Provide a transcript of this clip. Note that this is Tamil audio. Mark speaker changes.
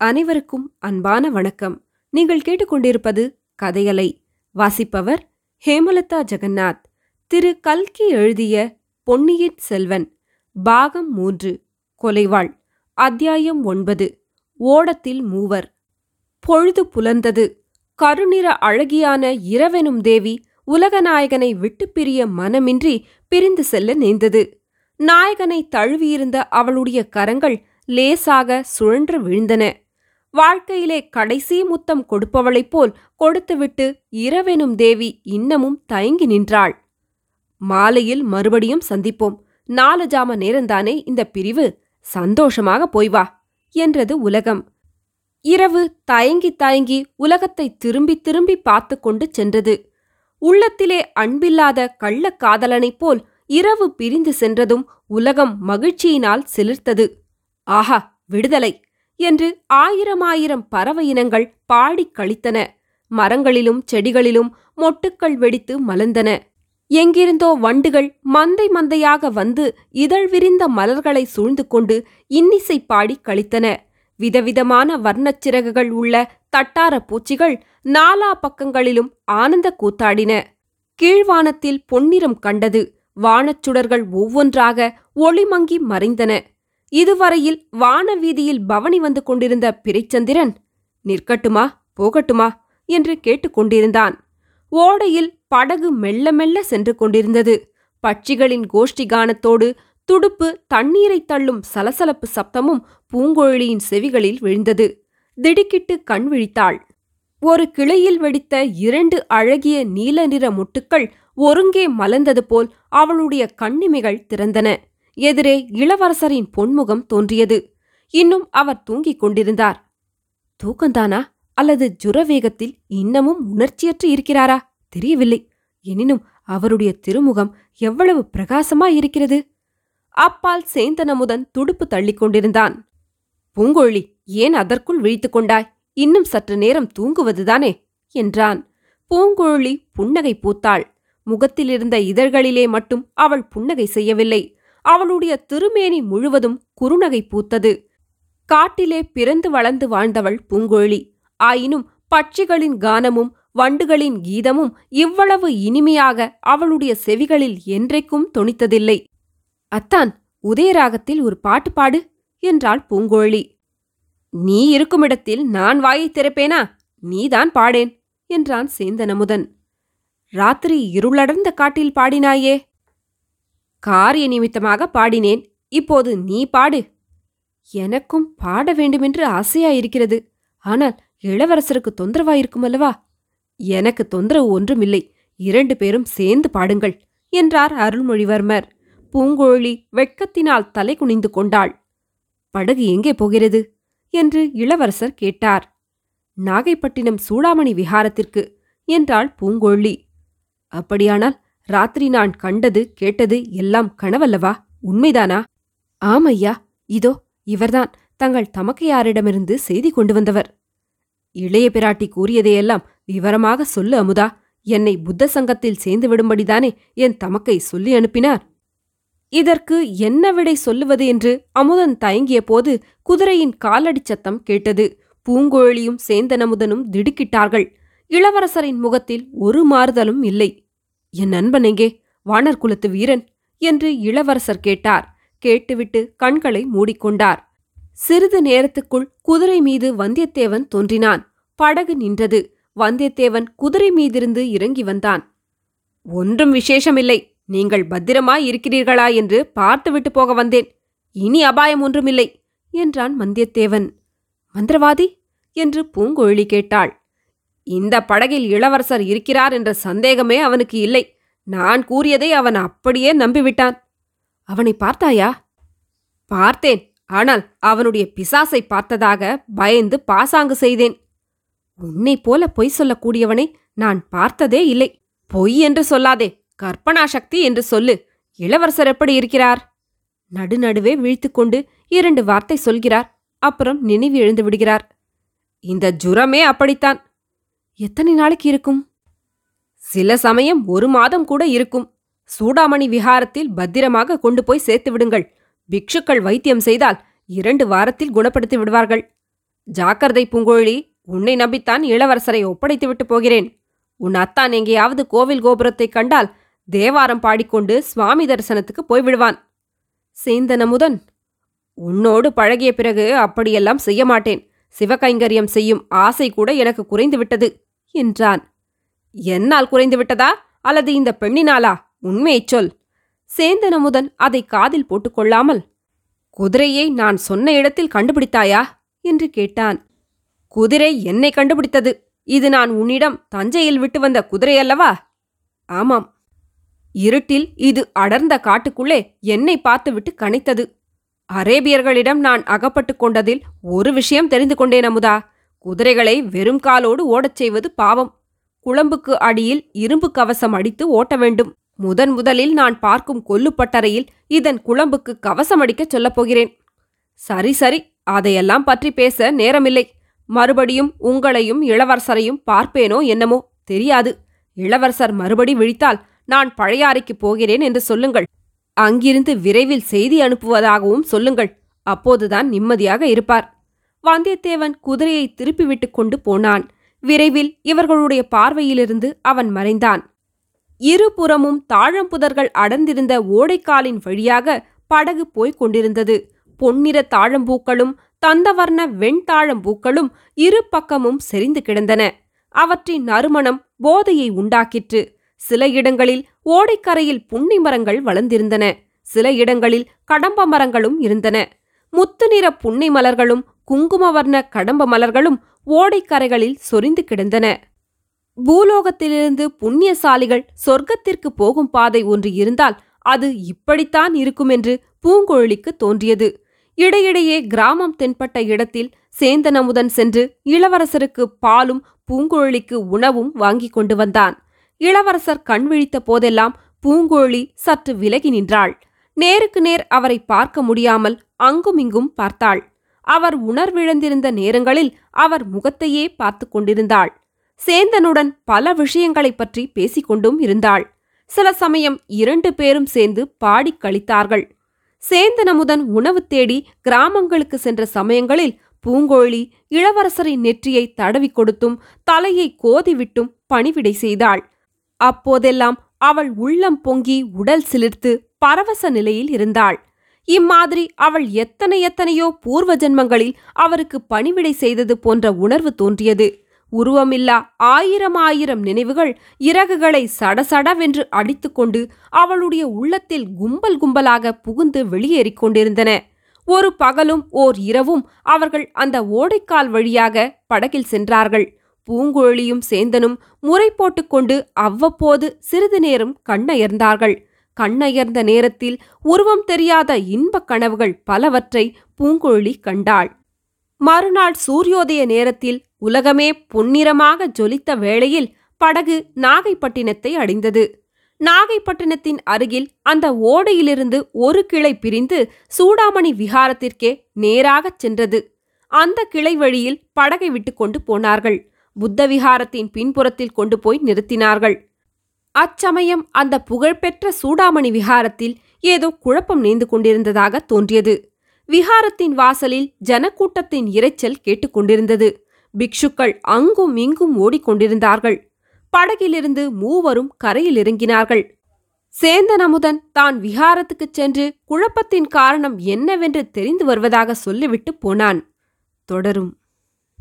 Speaker 1: அனைவருக்கும் அன்பான வணக்கம். நீங்கள் கேட்டுக்கொண்டிருப்பது கதையலை வாசிப்பவர் ஹேமலதா ஜெகநாத். திரு. கல்கி எழுதிய பொன்னியின் செல்வன் பாகம் மூன்று கொலைவாள் அத்தியாயம் ஒன்பது ஓடத்தில் மூவர். பொழுது புலர்ந்தது. கருநிற அழகியான இரவெனும் தேவி உலகநாயகனை விட்டுப் பிரிய மனமின்றி பிரிந்து செல்ல நேர்ந்தது. நாயகனை தழுவியிருந்த அவளுடைய கரங்கள் லேசாக சுழன்று விழுந்தன. வாழ்க்கையிலே கடைசி முத்தம் கொடுப்பவளைப் போல் கொடுத்துவிட்டு இரவெனும் தேவி இன்னமும் தயங்கி நின்றாள். மாலையில் மறுபடியும் சந்திப்போம். நாலு ஜாம நேரந்தானே இந்த பிரிவு? சந்தோஷமாக போய் வா என்றது உலகம். இரவு தயங்கி தயங்கி உலகத்தை திரும்பி திரும்பி பார்த்து கொண்டு சென்றது. உள்ளத்திலே அன்பில்லாத கள்ளக்காதலனைப் போல் இரவு பிரிந்து சென்றதும் உலகம் மகிழ்ச்சியினால் சிலிர்த்தது. ஆஹா விடுதலை! என்று ஆயிரமாயிரம் பறவை இனங்கள் பாடிக் கழித்தன. மரங்களிலும் செடிகளிலும் மொட்டுக்கள் வெடித்து மலர்ந்தன. எங்கிருந்தோ வண்டுகள் மந்தை மந்தையாக வந்து இதழ் விரிந்த மலர்களை சூழ்ந்து கொண்டு இன்னிசை பாடி கழித்தன. விதவிதமான வர்ணச் சிறகுகள் உள்ள தட்டார பூச்சிகள் நாலா பக்கங்களிலும் ஆனந்த கூத்தாடின. கீழ்வானத்தில் பொன்னிறம் கண்டது. வானச்சுடர்கள் ஒவ்வொன்றாக ஒளிமங்கி மறைந்தன. இதுவரையில் வானவீதியில் பவனி வந்து கொண்டிருந்த பிறைச்சந்திரன் நிற்கட்டுமா போகட்டுமா? என்று கேட்டுக்கொண்டிருந்தான் ஓடையில் படகு மெல்ல மெல்ல சென்று கொண்டிருந்தது. பட்சிகளின் கோஷ்டி கானத்தோடு துடுப்பு தண்ணீரைத் தள்ளும் சலசலப்பு சப்தமும் பூங்கோழியின் செவிகளில் விழுந்தது. திடுக்கிட்டு கண் விழித்தாள். ஒரு கிளையில் வெடித்த இரண்டு அழகிய நீல நிற முட்டுக்கள் ஒருங்கே மலர்ந்தது போல் அவளுடைய கண்ணிமைகள் திறந்தன. எதிரே இளவரசரின் பொன்முகம் தோன்றியது. இன்னும் அவர் தூங்கிக் கொண்டிருந்தார். தூக்கந்தானா? அல்லது ஜுரவேகத்தில் இன்னமும் உணர்ச்சியற்று இருக்கிறாரா? தெரியவில்லை. எனினும் அவருடைய திருமுகம் எவ்வளவு பிரகாசமாய் இருக்கிறது? அப்பால் சேந்தனமுதன் துடுப்பு தள்ளிக் கொண்டிருந்தான். பூங்கொழி ஏன் அதற்குள் விழித்துக் கொண்டாய்? இன்னும் சற்று நேரம் தூங்குவதுதானே? என்றான். பூங்குழலி புன்னகை பூத்தாள். முகத்திலிருந்த இதழ்களிலே மட்டும் அவள் புன்னகை செய்யவில்லை. அவளுடைய திருமேனி முழுவதும் குறுநகை பூத்தது. காட்டிலே பிறந்து வளர்ந்து வாழ்ந்தவள் பூங்கோழி. ஆயினும் பட்சிகளின் கானமும் வண்டுகளின் கீதமும் இவ்வளவு இனிமையாக அவளுடைய செவிகளில் என்றைக்கும் தொனித்ததில்லை. அத்தான் உதயராகத்தில் ஒரு பாட்டு பாடு என்றாள் பூங்கோழி. நீ இருக்குமிடத்தில் நான் வாயைத் திறப்பேனா? நீதான் பாடேன் என்றான் சேந்தனமுதன் ராத்திரி இருளடர்ந்த காட்டில் பாடினாயே காரிய நிமித்தமாக பாடினேன். இப்போது நீ பாடு. எனக்கும் பாட வேண்டுமென்று ஆசையாயிருக்கிறது. ஆனால் இளவரசருக்கு தொந்தரவாயிருக்கும் அல்லவா எனக்கு தொந்தரவு ஒன்றுமில்லை. இரண்டு பேரும் சேர்ந்து பாடுங்கள் என்றார் அருள்மொழிவர்மர். பூங்கோழி வெட்கத்தினால் தலை குனிந்து கொண்டாள். படகு எங்கே போகிறது? என்று இளவரசர் கேட்டார். நாகைப்பட்டினம் சூடாமணி விஹாரத்திற்கு என்றாள் பூங்கொழி. அப்படியானால் ராத்திரி நான் கண்டது கேட்டது எல்லாம் கனவல்லவா? உண்மைதானா? ஆமையா இதோ இவர்தான். தங்கள் தமக்கையாரிடமிருந்து செய்தி கொண்டு வந்தவர். இளைய பிராட்டி கூறியதையெல்லாம் விவரமாக சொல்லு அமுதா. என்னை புத்த சங்கத்தில் சேர்ந்து விடும்படிதானே என் தமக்கை சொல்லி அனுப்பினார். இதற்கு என்ன விடை சொல்லுவது என்று அமுதன் தயங்கிய போது குதிரையின் காலடிச் சத்தம் கேட்டது. பூங்கோழியும் சேந்தன் அமுதனும் திடுக்கிட்டார்கள். இளவரசரின் முகத்தில் ஒரு மாறுதலும் இல்லை. என் நண்பன் எங்கே வானர் குலத்து வீரன் என்று இளவரசர் கேட்டார். கேட்டுவிட்டு கண்களை மூடிக்கொண்டார். சிறிது நேரத்துக்குள் குதிரை மீது வந்தியத்தேவன் தோன்றினான். படகு நின்றது. வந்தியத்தேவன் குதிரை மீதிருந்து இறங்கி வந்தான். ஒன்றும் விசேஷமில்லை. நீங்கள் பத்திரமாய் இருக்கிறீர்களா என்று பார்த்துவிட்டு போக வந்தேன். இனி அபாயம் ஒன்றுமில்லை என்றான் வந்தியத்தேவன். மந்திரவாதி? என்று பூங்கொழி கேட்டாள். இந்த படகில் இளவரசர் இருக்கிறார் என்ற சந்தேகமே அவனுக்கு இல்லை. நான் கூறியதை அவன் அப்படியே நம்பிவிட்டான். அவனை பார்த்தாயா? பார்த்தேன். ஆனால் அவனுடைய பிசாசை பார்த்ததாக பயந்து பாசாங்கு செய்தேன். உன்னைப் போல பொய் சொல்லக்கூடியவனை நான் பார்த்ததே இல்லை. பொய் என்று சொல்லாதே. கற்பனா சக்தி என்று சொல்லு. இளவரசர் எப்படி இருக்கிறார்? நடுநடுவே விழித்துக்கொண்டு இரண்டு வார்த்தை சொல்கிறார். அப்புறம் நினைவு எழுந்து விடுகிறார். இந்த ஜுரமே அப்படித்தான். எத்தனை நாளைக்கு இருக்கும்? சில சமயம் ஒரு மாதம் கூட இருக்கும். சூடாமணி விஹாரத்தில் பத்திரமாக கொண்டு போய் சேர்த்து விடுங்கள். பிக்ஷுக்கள் வைத்தியம் செய்தால் இரண்டு வாரத்தில் குணப்படுத்தி விடுவார்கள். ஜாக்கிரதை பூங்கோழி உன்னை நம்பித்தான் இளவரசரை ஒப்படைத்துவிட்டு போகிறேன். உன் அத்தான் எங்கேயாவது கோவில் கோபுரத்தைக் கண்டால் தேவாரம் பாடிக்கொண்டு சுவாமி தரிசனத்துக்கு போய்விடுவான். சேந்தனமுதன் உன்னோடு பழகிய பிறகு அப்படியெல்லாம் செய்ய மாட்டேன். சிவகைங்கரியம் செய்யும் ஆசை கூட எனக்கு குறைந்து விட்டது என்றான். என்னால் குறைந்துவிட்டதா அல்லது இந்த பெண்ணினாலா? உண்மையைச் சொல். சேந்தனமுதன் அதை காதில் போட்டுக்கொள்ளாமல் குதிரையை நான் சொன்ன இடத்தில் கண்டுபிடித்தாயா? என்று கேட்டான். குதிரை என்னை கண்டுபிடித்தது? இது நான் உன்னிடம் தஞ்சையில் விட்டு வந்த குதிரை அல்லவா? ஆமாம். இருட்டில் இது அடர்ந்த காட்டுக்குள்ளே என்னை பார்த்துவிட்டு கனைத்தது. அரேபியர்களிடம் நான் அகப்பட்டுக் கொண்டதில் ஒரு விஷயம் தெரிந்து கொண்டேன் அமுதா. குதிரைகளை வெறும் காலோடு ஓடச் செய்வது பாவம். குழம்புக்கு அடியில் இரும்பு கவசம் அடித்து ஓட்ட வேண்டும். முதன் முதலில் நான் பார்க்கும் கொல்லுப்பட்டறையில் இதன் குழம்புக்கு கவசம் அடிக்கச் சொல்லப் போகிறேன். சரி சரி அதையெல்லாம் பற்றி பேச நேரமில்லை. மறுபடியும் உங்களையும் இளவரசரையும் பார்ப்பேனோ என்னமோ தெரியாது. இளவரசர் மறுபடி விழித்தால் நான் பழையாறைக்குப் போகிறேன் என்று சொல்லுங்கள். அங்கிருந்து விரைவில் செய்தி அனுப்புவதாகவும் சொல்லுங்கள். அப்போதுதான் நிம்மதியாக இருப்பார். வந்தியத்தேவன் குதிரையை திருப்பிவிட்டுக் கொண்டு போனான். விரைவில் இவர்களுடைய பார்வையிலிருந்து அவன் மறைந்தான். இருபுறமும் தாழம்புதர்கள் அடர்ந்திருந்த ஓடைக்காலின் வழியாக படகு போய்க் கொண்டிருந்தது. பொன்னிற தாழம்பூக்களும் தந்தவர்ண வெண்தாழம்பூக்களும் இரு பக்கமும் செறிந்து கிடந்தன. அவற்றின் நறுமணம் போதையை உண்டாக்கிற்று. சில இடங்களில் ஓடைக்கரையில் புன்னி மரங்கள் வளர்ந்திருந்தன. சில இடங்களில் கடம்ப மரங்களும் இருந்தன. முத்து நிற புன்னை மலர்களும் குங்குமவர்ண கடம்ப மலர்களும் ஓடைக்கரைகளில் சொரிந்து கிடந்தன. பூலோகத்திலிருந்து புண்ணியசாலிகள் சொர்க்கத்திற்கு போகும் பாதை ஒன்று இருந்தால் அது இப்படித்தான் இருக்குமென்று பூங்குழலிக்கு தோன்றியது. இடையிடையே கிராமம் தென்பட்ட இடத்தில் சேந்தனமுதன் சென்று இளவரசருக்கு பாலும் பூங்குழலிக்கு உணவும் வாங்கிக் கொண்டு வந்தான். இளவரசர் கண் விழித்த போதெல்லாம் பூங்குழலி சற்று விலகி நின்றாள். நேருக்கு நேர் அவரை பார்க்க முடியாமல் அங்குமிங்கும் பார்த்தாள். அவர் உணர்விழந்திருந்த நேரங்களில் அவர் முகத்தையே பார்த்து கொண்டிருந்தாள். சேந்தனுடன் பல விஷயங்களைப் பற்றி பேசிக்கொண்டும் இருந்தாள். சில சமயம் இரண்டு பேரும் சேர்ந்து பாடிக் கழித்தார்கள் சேந்தனமுதன் உணவு தேடி கிராமங்களுக்கு சென்ற சமயங்களில் பூங்கோழி இளவரசரின் நெற்றியை தடவி கொடுத்தும் தலையை கோதிவிட்டும் பணிவிடை செய்தாள். அப்போதெல்லாம் அவள் உள்ளம் பொங்கி உடல் சிலிர்த்து பரவச நிலையில் இருந்தாள். இம்மாதிரி அவள் எத்தனை எத்தனையோ பூர்வ ஜென்மங்களில் அவருக்கு பணிவிடை செய்தது போன்ற உணர்வு தோன்றியது. உருவமில்லா ஆயிரம் ஆயிரம் நினைவுகள் இறகுகளை சடசடவென்று அடித்துக்கொண்டு அவளுடைய உள்ளத்தில் கும்பல் கும்பலாக புகுந்து வெளியேறிக் கொண்டிருந்தன. ஒரு பகலும் ஓர் இரவும் அவர்கள் அந்த ஓடைக்கால் வழியாக படகில் சென்றார்கள். பூங்குழலியும் சேந்தனும் முறை போட்டுக்கொண்டு அவ்வப்போது சிறிது நேரம் கண்ணயர்ந்தார்கள். கண்ணயர்ந்த நேரத்தில் உருவம் தெரியாத இன்பக் கனவுகள் பலவற்றை பூங்குழலி கண்டாள். மறுநாள் சூரியோதய நேரத்தில் உலகமே பொன்னிறமாக ஜொலித்த வேளையில் படகு நாகைப்பட்டினத்தை அடைந்தது. நாகைப்பட்டினத்தின் அருகில் அந்த ஓடையிலிருந்து ஒரு கிளை பிரிந்து சூடாமணி விகாரத்திற்கே நேராகச் சென்றது. அந்த கிளை வழியில் படகை விட்டுக்கொண்டு போனார்கள். புத்த விகாரத்தின் பின்புறத்தில் கொண்டு போய் நிறுத்தினார்கள். அச்சமயம் அந்த புகழ்பெற்ற சூடாமணி விஹாரத்தில் ஏதோ குழப்பம் நேர்ந்து கொண்டிருந்ததாக தோன்றியது. விஹாரத்தின் வாசலில் ஜனக்கூட்டத்தின் இரைச்சல் கேட்டுக்கொண்டிருந்தது பிக்ஷுக்கள் அங்கும் இங்கும் ஓடிக்கொண்டிருந்தார்கள். படகிலிருந்து மூவரும் கரையில் இறங்கினார்கள். சேந்தன் அமுதன் தான் விஹாரத்துக்குச் சென்று குழப்பத்தின் காரணம் என்னவென்று தெரிந்து வருவதாக சொல்லிவிட்டு போனான். தொடரும்.